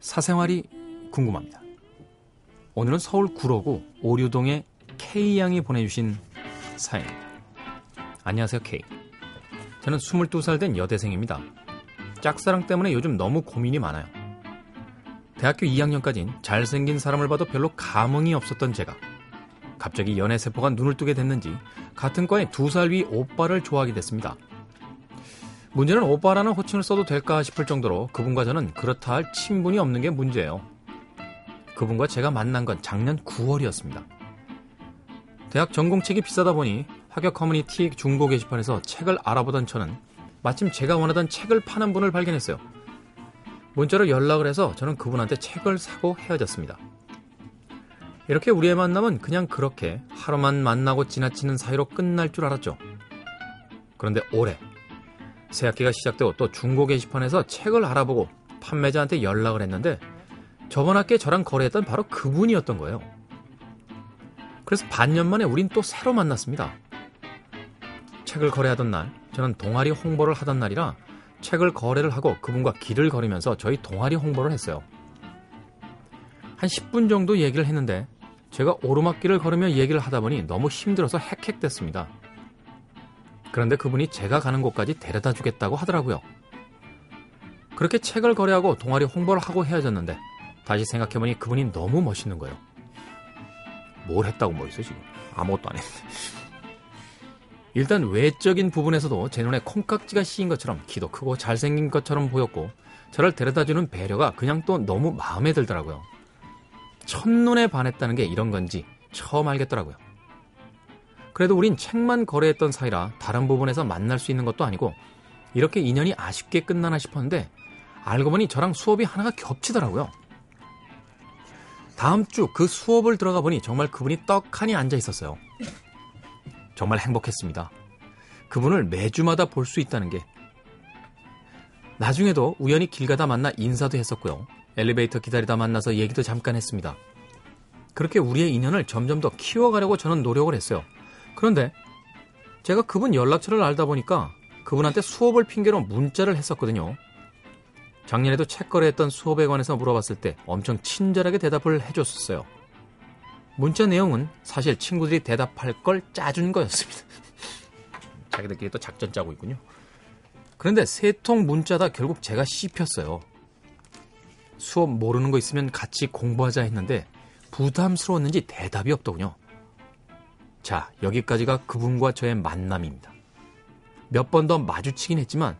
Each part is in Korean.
사생활이 궁금합니다. 오늘은 서울 구로구 오류동의 K양이 보내주신 사연입니다. 안녕하세요, K. 저는 22살 된 여대생입니다. 짝사랑 때문에 요즘 너무 고민이 많아요. 대학교 2학년까진 잘생긴 사람을 봐도 별로 감흥이 없었던 제가 갑자기 연애세포가 눈을 뜨게 됐는지 같은 과의 두 살 위 오빠를 좋아하게 됐습니다. 문제는 오빠라는 호칭을 써도 될까 싶을 정도로 그분과 저는 그렇다 할 친분이 없는 게 문제예요. 그분과 제가 만난 건 작년 9월이었습니다. 대학 전공책이 비싸다 보니 학교 커뮤니티 중고 게시판에서 책을 알아보던 저는 마침 제가 원하던 책을 파는 분을 발견했어요. 문자로 연락을 해서 저는 그분한테 책을 사고 헤어졌습니다. 이렇게 우리의 만남은 그냥 그렇게 하루만 만나고 지나치는 사이로 끝날 줄 알았죠. 그런데 올해 새학기가 시작되고 또 중고 게시판에서 책을 알아보고 판매자한테 연락을 했는데 저번 학기에 저랑 거래했던 바로 그분이었던 거예요. 그래서 반년 만에 우린 또 새로 만났습니다. 책을 거래하던 날, 저는 동아리 홍보를 하던 날이라 책을 거래를 하고 그분과 길을 걸으면서 저희 동아리 홍보를 했어요. 한 10분 정도 얘기를 했는데 제가 오르막길을 걸으며 얘기를 하다 보니 너무 힘들어서 헥헥댔습니다. 그런데 그분이 제가 가는 곳까지 데려다 주겠다고 하더라고요. 그렇게 책을 거래하고 동아리 홍보를 하고 헤어졌는데 다시 생각해보니 그분이 너무 멋있는 거예요. 뭘 했다고 멋있어 지금 아무것도 안 했는데 일단 외적인 부분에서도 제 눈에 콩깍지가 씌인 것처럼 키도 크고 잘생긴 것처럼 보였고 저를 데려다주는 배려가 그냥 또 너무 마음에 들더라고요. 첫눈에 반했다는 게 이런 건지 처음 알겠더라고요. 그래도 우린 책만 거래했던 사이라 다른 부분에서 만날 수 있는 것도 아니고 이렇게 인연이 아쉽게 끝나나 싶었는데 알고 보니 저랑 수업이 하나가 겹치더라고요. 다음 주 그 수업을 들어가 보니 정말 그분이 떡하니 앉아 있었어요. 정말 행복했습니다. 그분을 매주마다 볼 수 있다는 게. 나중에도 우연히 길 가다 만나 인사도 했었고요. 엘리베이터 기다리다 만나서 얘기도 잠깐 했습니다. 그렇게 우리의 인연을 점점 더 키워가려고 저는 노력을 했어요. 그런데 제가 그분 연락처를 알다 보니까 그분한테 수업을 핑계로 문자를 했었거든요. 작년에도 책 거래했던 수업에 관해서 물어봤을 때 엄청 친절하게 대답을 해줬었어요. 문자 내용은 사실 친구들이 대답할 걸 짜준 거였습니다. 자기들끼리 또 작전 짜고 있군요. 그런데 세 통 문자 다 결국 제가 씹혔어요. 수업 모르는 거 있으면 같이 공부하자 했는데 부담스러웠는지 대답이 없더군요. 자, 여기까지가 그분과 저의 만남입니다. 몇 번 더 마주치긴 했지만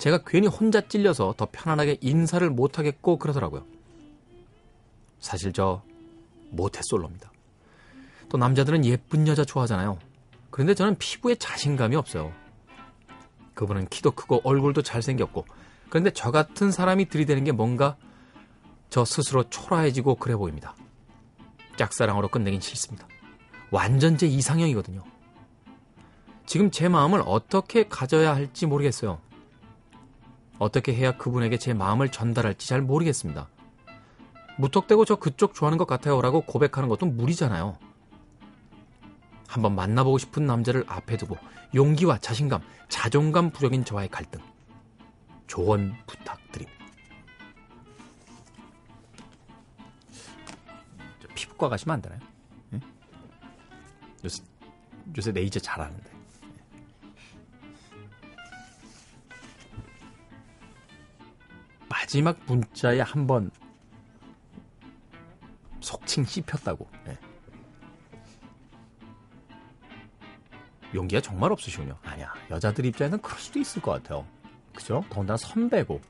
제가 괜히 혼자 찔려서 더 편안하게 인사를 못하겠고 그러더라고요. 사실 저 모태솔로입니다. 또 남자들은 예쁜 여자 좋아하잖아요. 그런데 저는 피부에 자신감이 없어요. 그분은 키도 크고 얼굴도 잘생겼고 그런데 저 같은 사람이 들이대는 게 뭔가 저 스스로 초라해지고 그래 보입니다. 짝사랑으로 끝내긴 싫습니다. 완전 제 이상형이거든요. 지금 제 마음을 어떻게 가져야 할지 모르겠어요. 어떻게 해야 그분에게 제 마음을 전달할지 잘 모르겠습니다. 무턱대고 저 그쪽 좋아하는 것 같아요 라고 고백하는 것도 무리잖아요. 한번 만나보고 싶은 남자를 앞에 두고 용기와 자신감, 자존감 부족인 저와의 갈등. 조언 부탁드립니다. 피부과 가시면 안 되나요? 네? 요새, 요새 레이저 잘하는데. 마지막 문자에 한 번 속칭 씹혔다고. 네. 용기가 정말 없으시군요. 아니야. 여자들 입장에서는 그럴 수도 있을 것 같아요. 그죠? 더군다나 선배고.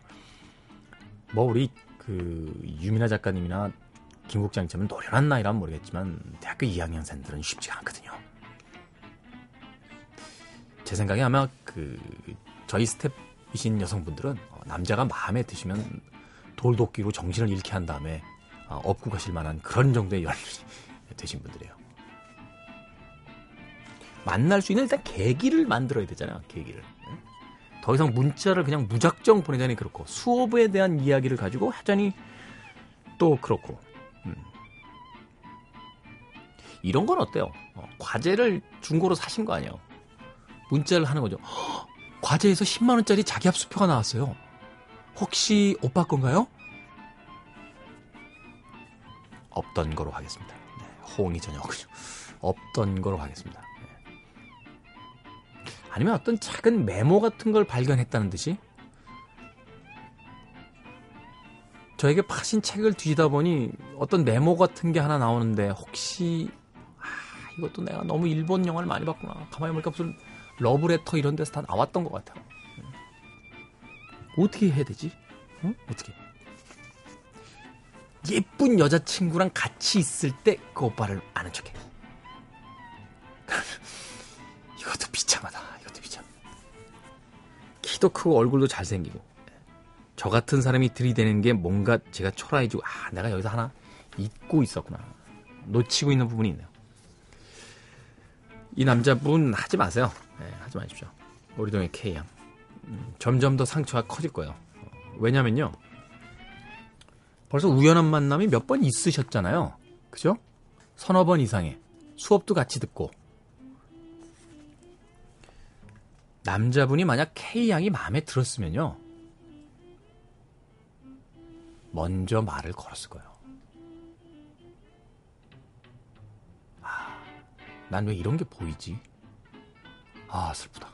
뭐, 우리, 그, 유미나 작가님이나 김국장님처럼 노련한 나이라면 모르겠지만, 대학교 2학년생들은 쉽지가 않거든요. 제 생각에 아마 그, 저희 스텝이신 여성분들은 어, 남자가 마음에 드시면 돌도끼로 정신을 잃게 한 다음에 어, 업고 가실 만한 그런 정도의 연륜이 되신 분들이에요. 만날 수 있는 일단 계기를 만들어야 되잖아요. 계기를. 더 이상 문자를 그냥 무작정 보내자니 그렇고 수업에 대한 이야기를 가지고 하자니 또 그렇고 음. 이런 건 어때요? 어, 과제를 중고로 사신 거 아니에요? 문자를 하는 거죠. 허, 과제에서 10만 원짜리 자기 합 수표가 나왔어요. 혹시 오빠 건가요? 없던 거로 하겠습니다. 네, 호응이 전혀 없군요. 없던 거로 하겠습니다. 네. 아니면 어떤 작은 메모 같은 걸 발견했다는 듯이 저에게 파신 책을 뒤지다 보니 어떤 메모 같은 게 하나 나오는데 혹시 아, 이것도 내가 너무 일본 영화를 많이 봤구나. 가만히 보니까 무슨 러브레터 이런 데서 다 나왔던 것 같아요. 어떻게 해야 되지? 어? 어떻게? 예쁜 여자친구랑 같이 있을 때 그 오빠를 아는 척해. 이것도 비참하다. 이것도 비참. 키도 크고 얼굴도 잘생기고 저 같은 사람이 들이대는 게 뭔가 제가 초라해지고 아 내가 여기서 하나 잊고 있었구나. 놓치고 있는 부분이 있네요. 이 남자분 하지 마세요. 네, 하지 마십시오. 오리동의 K양. 음, 점점 더 상처가 커질 거예요. 왜냐면요. 벌써 우연한 만남이 몇 번 있으셨잖아요. 그죠? 서너 번 이상의. 수업도 같이 듣고. 남자분이 만약 K양이 마음에 들었으면요. 먼저 말을 걸었을 거예요. 아, 난 왜 이런 게 보이지? 아, 슬프다.